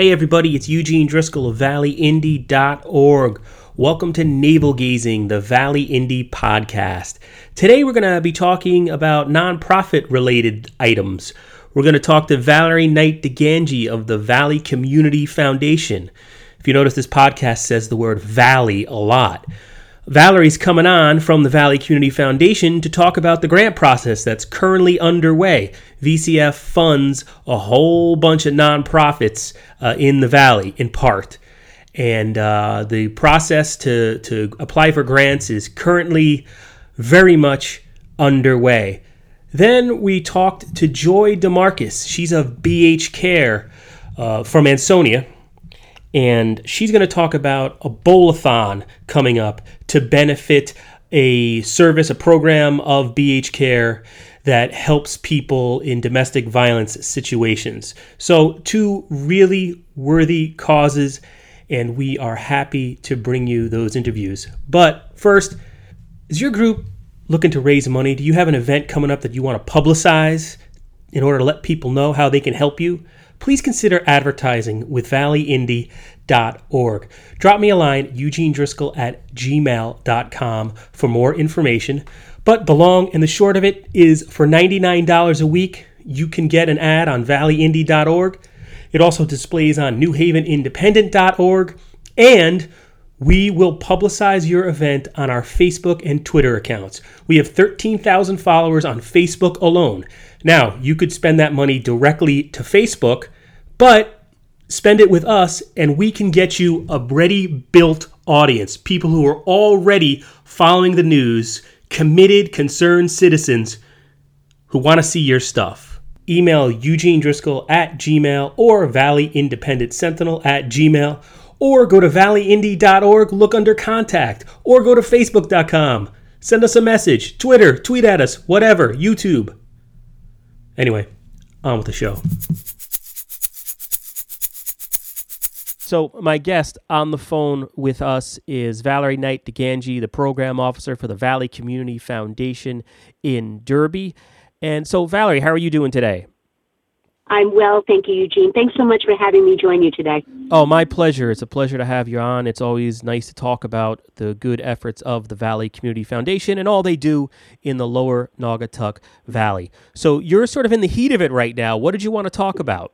Hey everybody, it's Eugene Driscoll of valleyindy.org. Welcome to Navel Gazing, the Valley Indie podcast. Today we're going to be talking about nonprofit related items. We're going to talk to Valerie Knight DiGangi of the Valley Community Foundation. If you notice, this podcast says the word Valley a lot. Valerie's coming on from the Valley Community Foundation to talk about the grant process that's currently underway. VCF funds a whole bunch of nonprofits uh, in the Valley, in part. And uh, the process to, to apply for grants is currently very much underway. Then we talked to Joy DeMarcus. She's of BH Care uh, from Ansonia and she's going to talk about a bowl-a-thon coming up to benefit a service, a program of BH Care that helps people in domestic violence situations. So, two really worthy causes, and we are happy to bring you those interviews. But first, is your group looking to raise money? Do you have an event coming up that you want to publicize in order to let people know how they can help you? Please consider advertising with valleyindy.org. Drop me a line, Eugene Driscoll at gmail.com for more information. But the long and the short of it is for $99 a week, you can get an ad on valleyindy.org. It also displays on newhavenindependent.org. And we will publicize your event on our Facebook and Twitter accounts. We have 13,000 followers on Facebook alone. Now, you could spend that money directly to Facebook, but spend it with us and we can get you a ready built audience, people who are already following the news, committed, concerned citizens who want to see your stuff. Email Eugene Driscoll at Gmail or Valley Independent Sentinel at Gmail or go to valleyindy.org, look under contact, or go to facebook.com. Send us a message, Twitter, tweet at us, whatever, YouTube. Anyway, on with the show. So, my guest on the phone with us is Valerie Knight DiGangi, the program officer for the Valley Community Foundation in Derby. And so, Valerie, how are you doing today? I'm well, thank you, Eugene. Thanks so much for having me join you today. Oh, my pleasure. It's a pleasure to have you on. It's always nice to talk about the good efforts of the Valley Community Foundation and all they do in the lower Naugatuck Valley. So you're sort of in the heat of it right now. What did you want to talk about?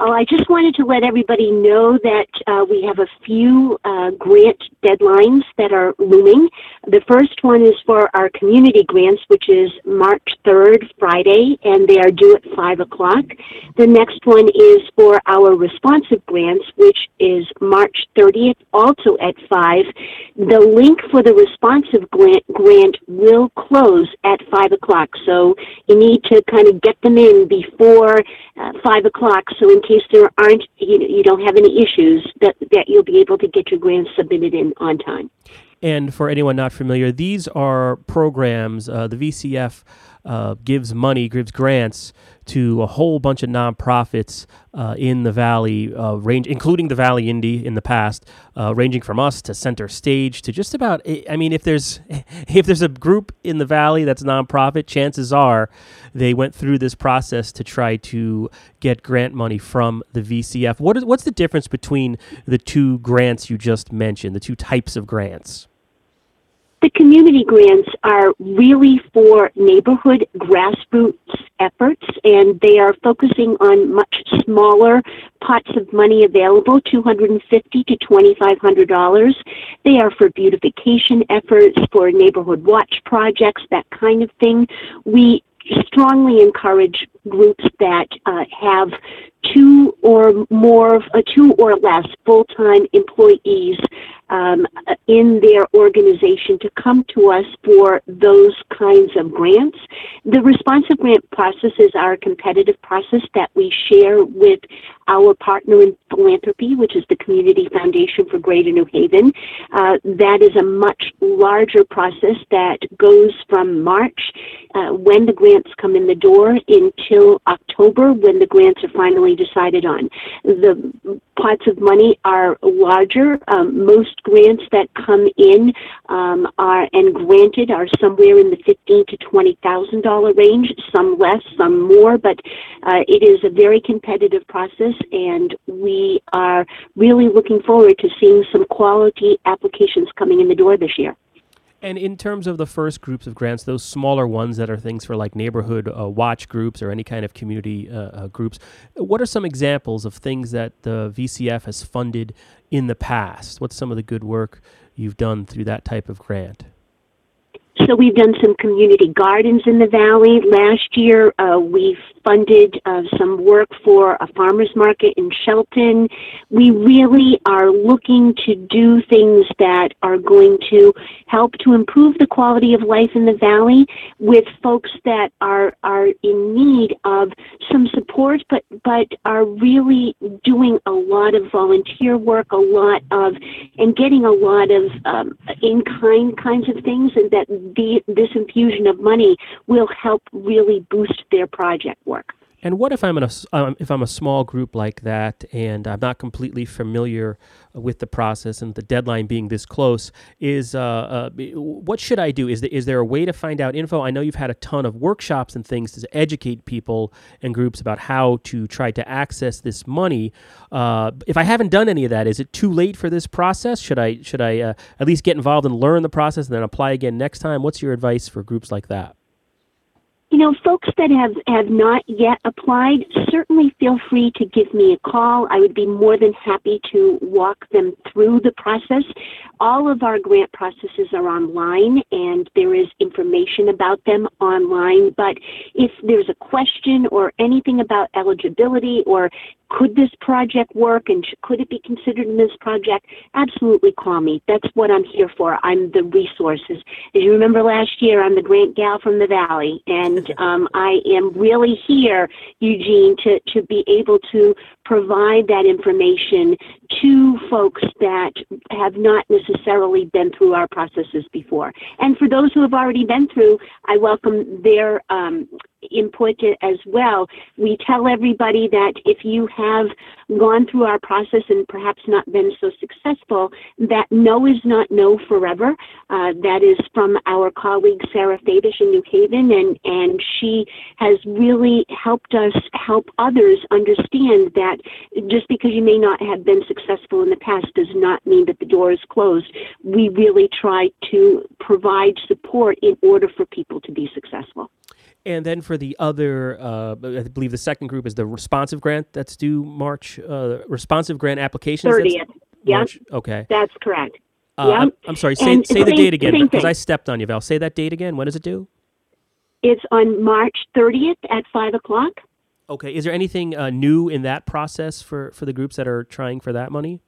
Oh, I just wanted to let everybody know that uh, we have a few uh, grant deadlines that are looming. The first one is for our community grants, which is March 3rd, Friday, and they are due at 5 o'clock. The next one is for our responsive grants, which is March 30th, also at 5. The link for the responsive grant, grant will close at 5 o'clock, so you need to kind of get them in before uh, 5 o'clock, so in case there aren't, you, you don't have any issues, that, that you'll be able to get your grants submitted in on time. And for anyone not familiar, these are programs, uh, the VCF uh, gives money, gives grants to a whole bunch of nonprofits uh, in the valley, uh, range including the Valley Indie in the past, uh, ranging from us to Center Stage to just about. I mean, if there's if there's a group in the valley that's nonprofit, chances are they went through this process to try to get grant money from the VCF. What is what's the difference between the two grants you just mentioned, the two types of grants? The community grants are really for neighborhood grassroots efforts, and they are focusing on much smaller pots of money available, 250 to $2,500. They are for beautification efforts, for neighborhood watch projects, that kind of thing. We strongly encourage groups that uh, have two or more, uh, two or less full-time employees um, in their organization to come to us for those kinds of grants. The responsive grant process is our competitive process that we share with our partner in philanthropy, which is the Community Foundation for Greater New Haven. Uh, that is a much larger process that goes from March, uh, when the grants come in the door, until October, when the grants are finally decided on. The pots of money are larger. Um, most grants that come in um, are and granted are somewhere in the fifteen to twenty thousand dollar range. Some less, some more, but uh, it is a very competitive process. and we are really looking forward to seeing some quality applications coming in the door this year. And in terms of the first groups of grants, those smaller ones that are things for like neighborhood uh, watch groups or any kind of community uh, uh, groups, what are some examples of things that the VCF has funded in the past? What's some of the good work you've done through that type of grant? So we've done some community gardens in the valley. Last year, uh, we funded uh, some work for a farmers market in Shelton. We really are looking to do things that are going to help to improve the quality of life in the valley with folks that are are in need of some support, but but are really doing a lot of volunteer work, a lot of and getting a lot of um, in kind kinds of things, and that the, this infusion of money will help really boost their project work. And what if I'm in a um, if I'm a small group like that and I'm not completely familiar with the process and the deadline being this close? Is uh, uh, what should I do? Is there, is there a way to find out info? I know you've had a ton of workshops and things to educate people and groups about how to try to access this money. Uh, if I haven't done any of that, is it too late for this process? Should I should I uh, at least get involved and learn the process and then apply again next time? What's your advice for groups like that? You know, folks that have, have not yet applied, certainly feel free to give me a call. I would be more than happy to walk them through the process. All of our grant processes are online and there is information about them online. But if there's a question or anything about eligibility or could this project work and could it be considered in this project? Absolutely call me. That's what I'm here for. I'm the resources. As you remember last year, I'm the grant gal from the Valley, and um, I am really here, Eugene, to, to be able to provide that information to folks that have not necessarily been through our processes before. And for those who have already been through, I welcome their um, input as well. We tell everybody that if you have gone through our process and perhaps not been so successful, that no is not no forever. Uh, that is from our colleague Sarah Fabish in New Haven, and, and she has really helped us help others understand that just because you may not have been successful in the past does not mean that the door is closed. We really try to provide support in order for people to be successful. And then for the other, uh, I believe the second group is the responsive grant that's due March. Uh, responsive grant applications. Thirtieth. Yeah. Okay. That's correct. Uh, yep. I'm, I'm, sorry. Say, say the date again because I stepped on you, Val. Say that date again. When is it due? It's on March 30th at five o'clock. Okay. Is there anything uh, new in that process for for the groups that are trying for that money?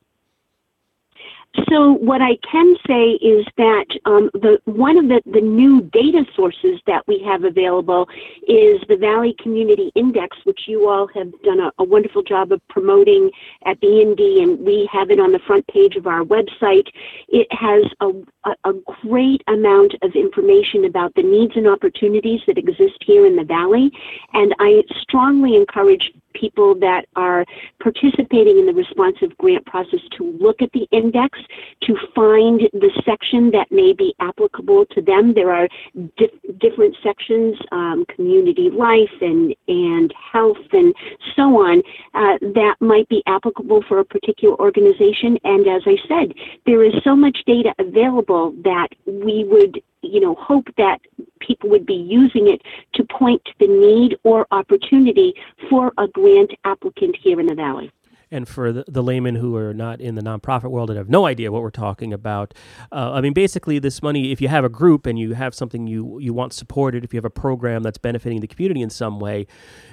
So what I can say is that um, the one of the, the new data sources that we have available is the Valley Community Index, which you all have done a, a wonderful job of promoting at Indy, and we have it on the front page of our website. It has a, a, a great amount of information about the needs and opportunities that exist here in the Valley, and I strongly encourage people that are participating in the responsive grant process to look at the index to find the section that may be applicable to them. There are dif- different sections, um, community life and, and health and so on, uh, that might be applicable for a particular organization. And as I said, there is so much data available that we would you know, hope that people would be using it to point to the need or opportunity for a grant applicant here in the Valley. And for the, the, laymen who are not in the nonprofit world and have no idea what we're talking about, uh, I mean, basically, this money, if you have a group and you have something you, you want supported, if you have a program that's benefiting the community in some way,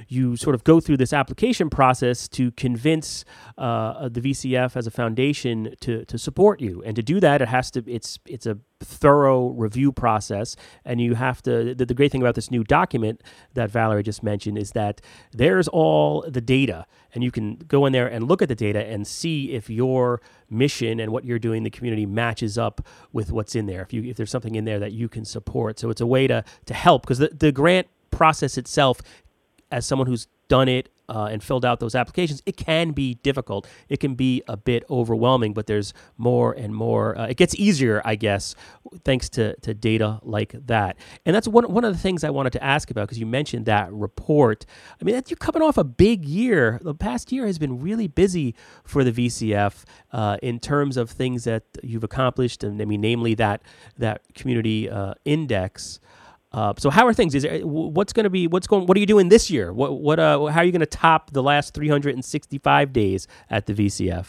you sort of go through this application process to convince uh, the VCF as a foundation to, to support you. And to do that, it has to, it's, it's a thorough review process. And you have to the, the, great thing about this new document that valerie just mentioned is that there's all the data. And you can go in there and look at the data and see if your mission and what you're doing in the community matches up with what's in there if you if there's something in there that you can support. So it's a way to to help because the, the grant process itself as someone who's done it uh, and filled out those applications, it can be difficult. It can be a bit overwhelming, but there's more and more. Uh, it gets easier, I guess, thanks to, to data like that. And that's one, one of the things I wanted to ask about because you mentioned that report. I mean, you're coming off a big year. The past year has been really busy for the VCF uh, in terms of things that you've accomplished, and I mean, namely that that community uh, index. Uh, so how are things? Is there, what's going to be what's going? What are you doing this year? What what uh, how are you going to top the last 365 days at the VCF?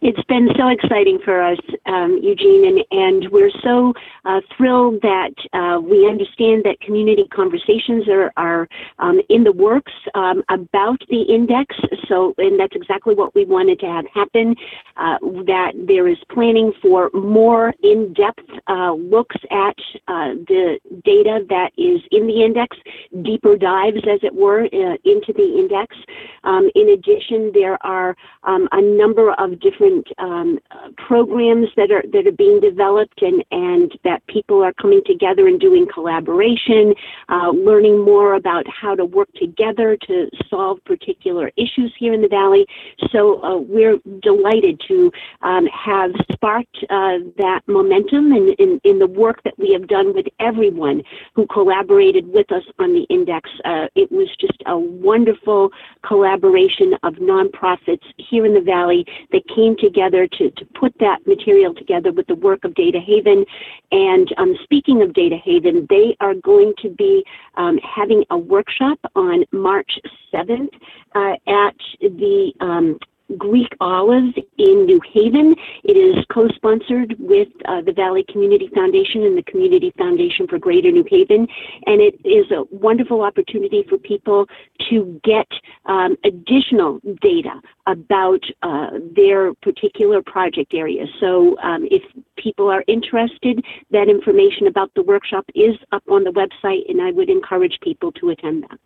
It's been so exciting for us, um, Eugene, and, and we're so uh, thrilled that uh, we understand that community conversations are, are um, in the works um, about the index. So, and that's exactly what we wanted to have happen. Uh, that there is planning for more in-depth uh, looks at uh, the data that is in the index, deeper dives, as it were, uh, into the index. Um, in addition, there are um, a number of different um, programs that are that are being developed and and that people are coming together and doing collaboration, uh, learning more about how to work together to solve particular issues here in the valley. So uh, we're delighted to um, have sparked uh, that momentum in, in, in, the work that we have done with everyone who collaborated with us on the index. Uh, it was just a wonderful collaboration of nonprofits here in the valley that came together to, to put that material together with the work of Data Haven. And um, speaking of Data Haven, they are going to be um, having a workshop on March 7th uh, at the um, Greek Olives in New Haven. It is co-sponsored with uh, the Valley Community Foundation and the Community Foundation for Greater New Haven, and it is a wonderful opportunity for people to get um, additional data about uh, their particular project area. So um, if people are interested, that information about the workshop is up on the website, and I would encourage people to attend that.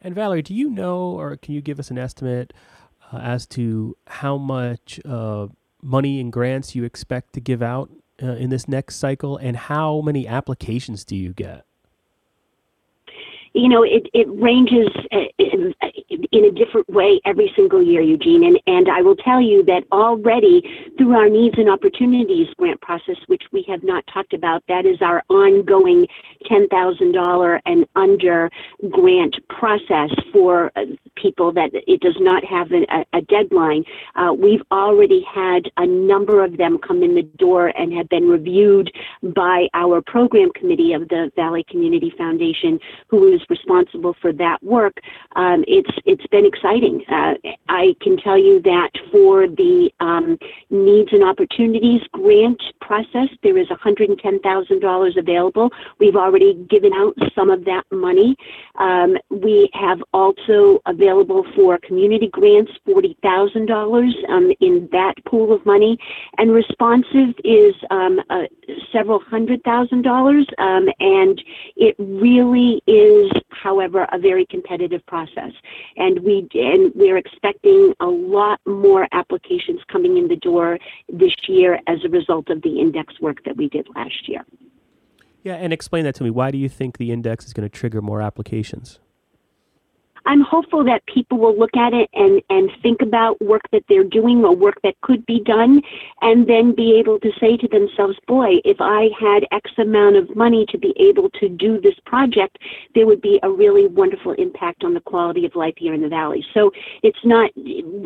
And Valerie, do you know, or can you give us an estimate uh, as to how much uh, money and grants you expect to give out uh, in this next cycle, and how many applications do you get? you know, it, it ranges uh, in, a different way every single year, Eugene. And, and I will tell you that already through our needs and opportunities grant process, which we have not talked about, that is our ongoing $10,000 and under grant process for uh, people that it does not have a, a deadline. Uh, we've already had a number of them come in the door and have been reviewed by our program committee of the Valley Community Foundation, who is responsible for that work. Um, it's it's been exciting. Uh, I can tell you that for the um, needs and opportunities grant process, there is $110,000 available. We've already given out some of that money. Um, we have also available for community grants $40,000 um, in that pool of money, and responsive is um, uh, several hundred thousand dollars, um, and it really is however, a very competitive process. And we and we're expecting a lot more applications coming in the door this year as a result of the index work that we did last year. Yeah, and explain that to me. Why do you think the index is going to trigger more applications? I'm hopeful that people will look at it and, and think about work that they're doing or work that could be done and then be able to say to themselves, boy, if I had X amount of money to be able to do this project, there would be a really wonderful impact on the quality of life here in the Valley. So it's not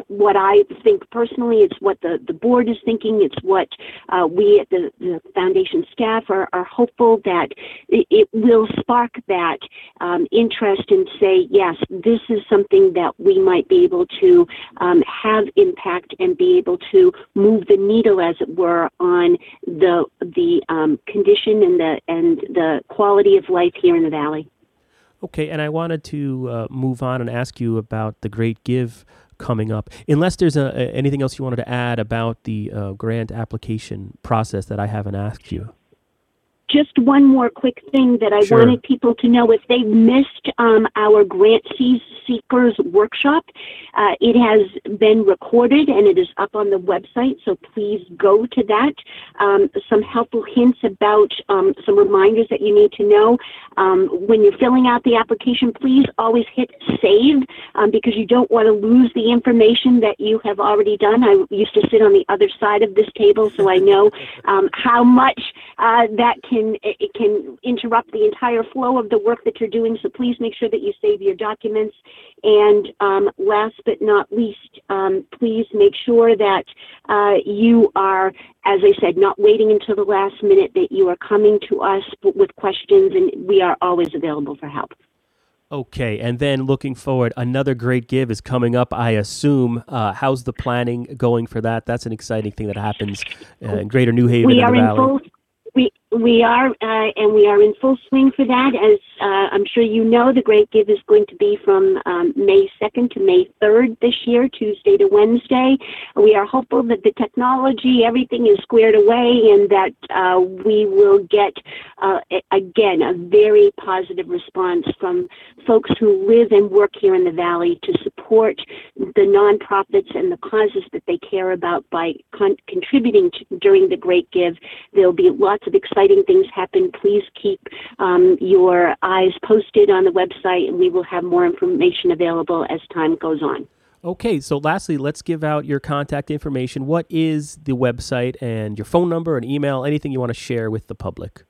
what I think personally, it's what the, the board is thinking, it's what uh, we at the, the foundation staff are, are hopeful that it, it will spark that um, interest and say, yes, this is something that we might be able to um, have impact and be able to move the needle, as it were, on the the um, condition and the and the quality of life here in the valley. Okay, and I wanted to uh, move on and ask you about the Great Give coming up. Unless there's a anything else you wanted to add about the uh, grant application process that I haven't asked you. Just one more quick thing that I Sure. wanted people to know if they've missed um, our Grant Seekers workshop, uh, it has been recorded and it is up on the website, so please go to that. Um, some helpful hints about um, some reminders that you need to know. Um, when you're filling out the application, please always hit save um, because you don't want to lose the information that you have already done. I used to sit on the other side of this table, so I know um, how much uh, that can it it can interrupt the entire flow of the work that you're doing. So please make sure that you save your documents. And um, last but not least, um, please make sure that uh, you are, as I said, not waiting until the last minute. That you are coming to us with questions, and we are always available for help. Okay, and then looking forward, another great give is coming up. I assume. Uh, how's the planning going for that? That's an exciting thing that happens uh, in Greater New Haven we are the in Valley. full we we are uh, and we are in full swing for that as uh, i'm sure you know the great give is going to be from um, may 2nd to may 3rd this year tuesday to wednesday we are hopeful that the technology everything is squared away and that uh, we will get uh, again a very positive response from folks who live and work here in the valley to support the nonprofits and the causes that they care about by con- contributing to, during the Great Give. There'll be lots of exciting things happen. Please keep um, your eyes posted on the website, and we will have more information available as time goes on. Okay, so lastly, let's give out your contact information. What is the website and your phone number and email? Anything you want to share with the public?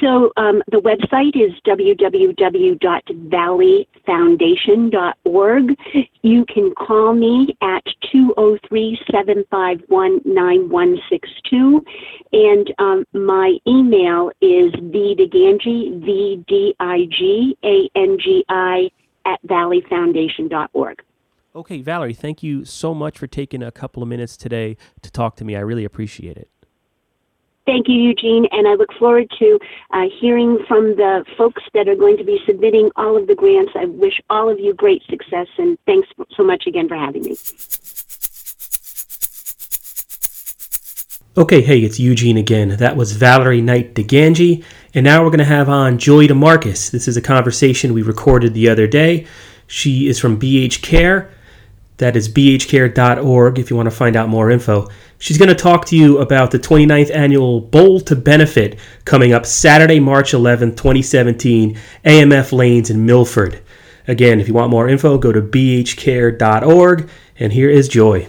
So um, the website is www.valleyfoundation.org. You can call me at 203-751-9162. And um, my email is vdigangi, V-D-I-G-A-N-G-I, at valleyfoundation.org. Okay, Valerie, thank you so much for taking a couple of minutes today to talk to me. I really appreciate it. Thank you, Eugene, and I look forward to uh, hearing from the folks that are going to be submitting all of the grants. I wish all of you great success, and thanks so much again for having me. Okay, hey, it's Eugene again. That was Valerie Knight DiGangi. And now we're going to have on Joy DeMarcus. This is a conversation we recorded the other day. She is from BH Care. That is bhcare.org if you want to find out more info. She's going to talk to you about the 29th annual Bowl to Benefit coming up Saturday, March 11th, 2017, AMF Lanes in Milford. Again, if you want more info, go to bhcare.org. And here is Joy.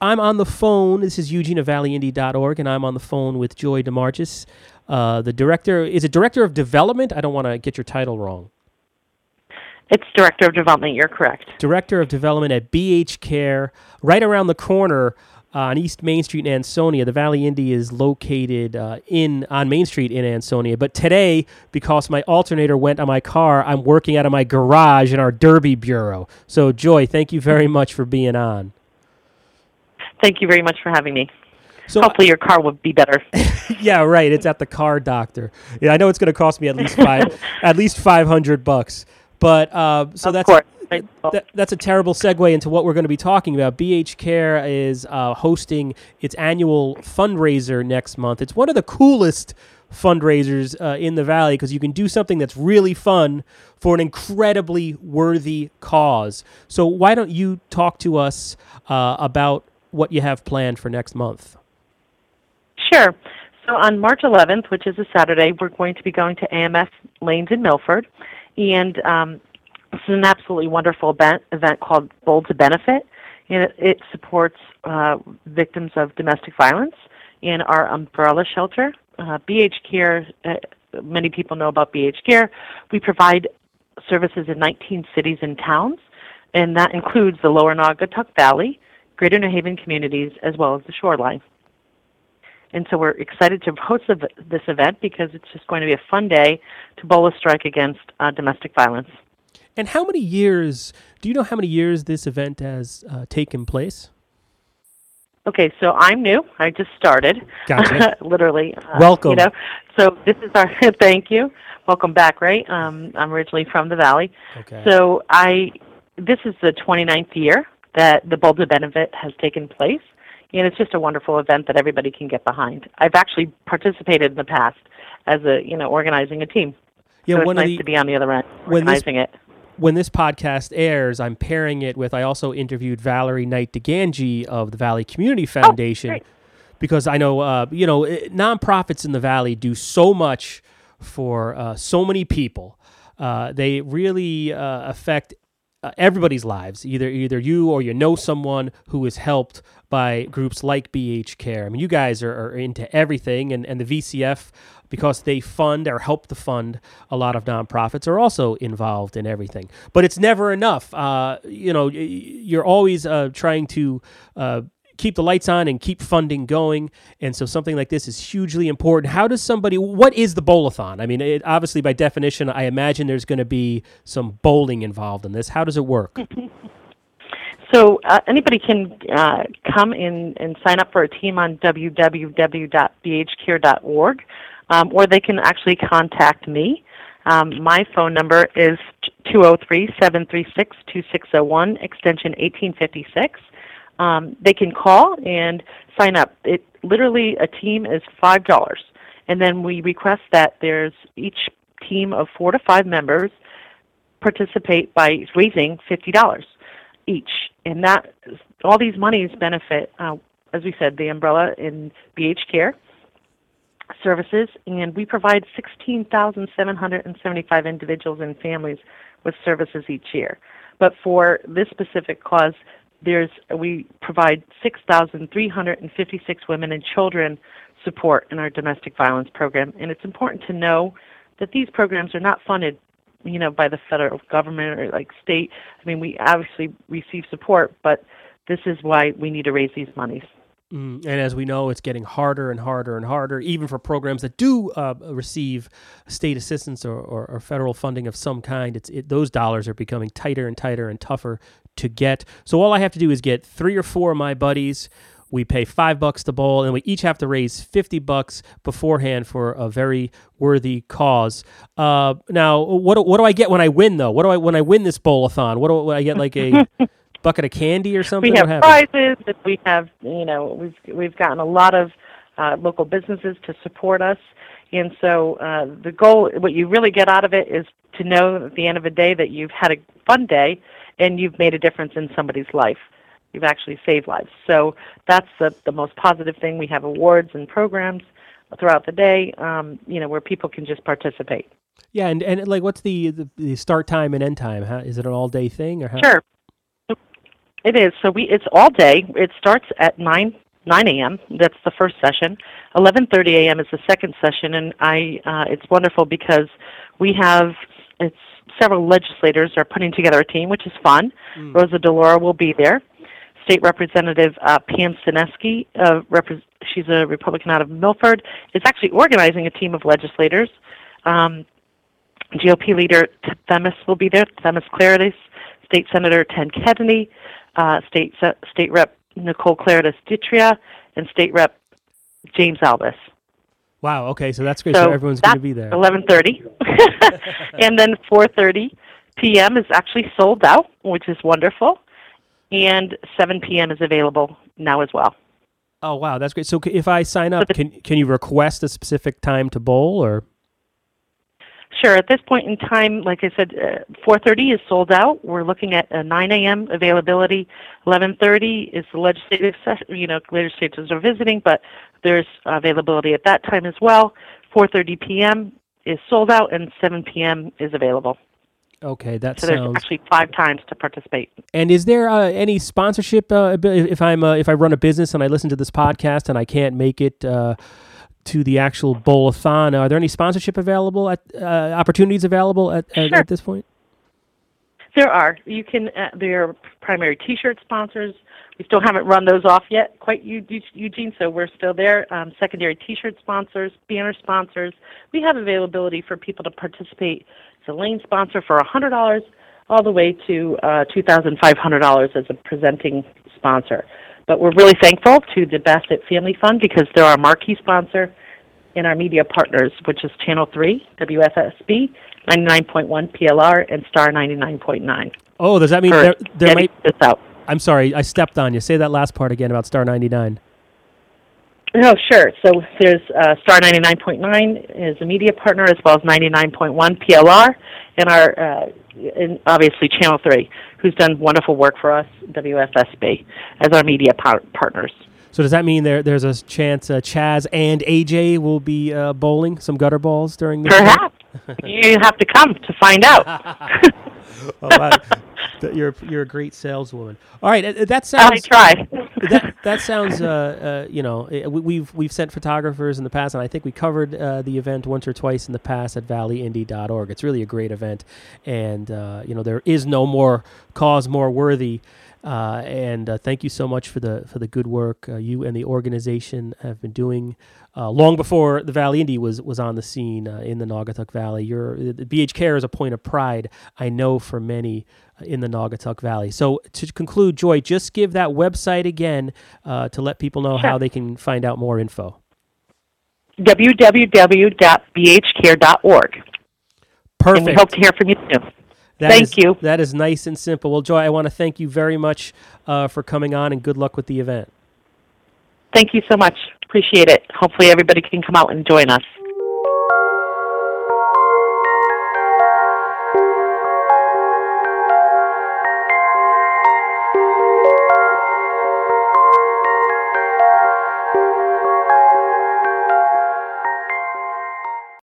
I'm on the phone. This is Eugene valleyindy.org, and I'm on the phone with Joy DeMarchis, uh, the director. Is it director of development? I don't want to get your title wrong. It's Director of Development. You're correct. Director of development at BH Care, right around the corner uh, on East Main Street in Ansonia. The Valley Indie is located uh, in on Main Street in Ansonia. But today, because my alternator went on my car, I'm working out of my garage in our Derby bureau. So, Joy, thank you very much for being on. Thank you very much for having me. So, Hopefully, your car will be better. yeah, right. It's at the car doctor. Yeah, I know it's going to cost me at least five, at least five hundred bucks. But uh, so of that's course. That, that's a terrible segue into what we're going to be talking about. BH Care is uh, hosting its annual fundraiser next month. It's one of the coolest fundraisers uh, in the valley because you can do something that's really fun for an incredibly worthy cause. So why don't you talk to us uh, about what you have planned for next month? Sure. So on March 11th, which is a Saturday, we're going to be going to AMF Lanes in Milford, and um, this is an absolutely wonderful event, event called Bowl to Benefit, and it, it supports uh, victims of domestic violence in our umbrella shelter. Uh, BH Care, uh, many people know about BH Care. We provide services in 19 cities and towns, and that includes the Lower Naugatuck Valley, Greater New Haven communities, as well as the shoreline. And so we're excited to host this event because it's just going to be a fun day to bowl a strike against uh, domestic violence. And how many years? Do you know how many years this event has uh, taken place? Okay, so I'm new. I just started. Gotcha. Literally. uh, Welcome. You know, so this is our thank you. Welcome back. Right. Um, I'm originally from the valley. Okay. So I, this is the 29th year that the Bowl to Benefit has taken place, and it's just a wonderful event that everybody can get behind. I've actually participated in the past as a you know organizing a team. Yeah, so it's nice the to be on the other end when this- organizing it. when this podcast airs, I'm pairing it with. I also interviewed Valerie Knight DiGangi of the Valley Community Foundation great. because I know uh, you know nonprofits in the Valley do so much for uh, so many people. Uh, they really uh, affect uh, everybody's lives. Either either you or you know someone who is helped by groups like BH Care. I mean, you guys are, are into everything, and, and the VCF because they fund or help to fund a lot of nonprofits are also involved in everything. But it's never enough. Uh, you know, you're always uh, trying to. Uh, keep the lights on and keep funding going and so something like this is hugely important how does somebody what is the bowlathon i mean it, obviously by definition i imagine there's going to be some bowling involved in this how does it work So uh, anybody can uh, come in and sign up for a team on www.bhcare.org, um, or they can actually contact me. Um, my phone number is 203-736-2601, extension 1856. Um, they can call and sign up. It literally a team is five dollars, and then we request that there's each team of four to five members participate by raising fifty dollars each, and that all these monies benefit, uh, as we said, the umbrella in BH Care services, and we provide sixteen thousand seven hundred and seventy-five individuals and families with services each year. But for this specific cause, there's we provide six thousand three hundred and fifty-six women and children support in our domestic violence program, and it's important to know that these programs are not funded you know, by the federal government or like state. I mean, we obviously receive support, but this is why we need to raise these monies. Mm, and as we know, it's getting harder and harder and harder, even for programs that do uh, receive state assistance or, or, or federal funding of some kind. It's it, those dollars are becoming tighter and tighter and tougher to get. So all I have to do is get three or four of my buddies. We pay five bucks to bowl, and we each have to raise fifty bucks beforehand for a very worthy cause. Uh, now, what do- what do I get when I win though? What do I when I win this bowlathon? What do what, I get? Like a bucket of candy or something? We have prizes. and We have, you know, we've we've gotten a lot of uh, local businesses to support us, and so uh, the goal, what you really get out of it, is to know at the end of the day that you've had a fun day and you've made a difference in somebody's life. You've actually saved lives. So that's the the most positive thing. We have awards and programs throughout the day, um, you know, where people can just participate. Yeah, and, and like, what's the, the the start time and end time? How, is it an all day thing or how? Sure. It is. So we it's all day. It starts at nine nine a.m. That's the first session. Eleven thirty a.m. is the second session, and I uh, it's wonderful because we have it's several legislators are putting together a team, which is fun. Mm. Rosa DeLauro will be there. State Representative uh, Pam Staneski, uh, repre- she's a Republican out of Milford, is actually organizing a team of legislators. Um, GOP leader Themis will be there, Themis Klarides, State Senator Ted Kennedy, uh, State Se- State Rep Nicole Klarides Ditria, and State Rep James Albis. Wow. Okay, so that's great. So, So everyone's going to be there. 11:30, and then 4:30 p.m. is actually sold out, which is wonderful, and 7 p.m. is available now as well. Oh wow, that's great. So if I sign up, can can you request a specific time to bowl or? Sure. At this point in time, like I said, uh, 4:30 is sold out. We're looking at a 9 a.m. availability. 11:30 is the legislative session. You know, legislators are visiting, but there's availability at that time as well. 4:30 p.m. is sold out, and 7 p.m. is available. Okay, that So there's sounds. actually five times to participate. And is there uh, any sponsorship uh, if I'm uh, if I run a business and I listen to this podcast and I can't make it uh, to the actual bowlathon? Are there any sponsorship available at uh, opportunities available at, at, at this point? There are. You can. Uh, there are primary T-shirt sponsors. We still haven't run those off yet, quite Eu- Eu- Eugene. So we're still there. Um, secondary T-shirt sponsors, banner sponsors. We have availability for people to participate It's a lane sponsor for hundred dollars, all the way to uh, two thousand five hundred dollars as a presenting sponsor. But we're really thankful to the Bassett Family Fund because they're our marquee sponsor and our media partners, which is Channel 3, WFSB, 99.1 PLR, and Star 99.9. Oh, does that mean there, there might this out. I'm sorry, I stepped on you. Say that last part again about Star 99. No, sure. So there's uh, Star 99.9 is a media partner as well as 99.1 PLR, and our uh, and obviously Channel 3, who's done wonderful work for us, WFSB, as our media par- partners. So does that mean there there's a chance uh, Chaz and AJ will be uh, bowling some gutter balls during the Perhaps you have to come to find out. oh, wow. you're you're a great saleswoman. All right, uh, that sounds. I try. that that sounds. Uh, uh, you know, we, we've we've sent photographers in the past, and I think we covered uh, the event once or twice in the past at valleyindy.org. It's really a great event, and uh, you know there is no more cause more worthy. Uh, and thank you so much for the for the good work you and the organization have been doing uh, long before the Valley Indy was was on the scene uh, in the Naugatuck Valley. Your the BH Care is a point of pride, I know, for many uh, in the Naugatuck Valley. So to conclude, Joy, just give that website again uh, to let people know sure. how they can find out more info. www.bhcare.org. Perfect. And we hope to hear from you soon. That thank is, you. That is nice and simple. Well, Joy, I want to thank you very much uh, for coming on, and good luck with the event. Thank you so much. Appreciate it. Hopefully, everybody can come out and join us.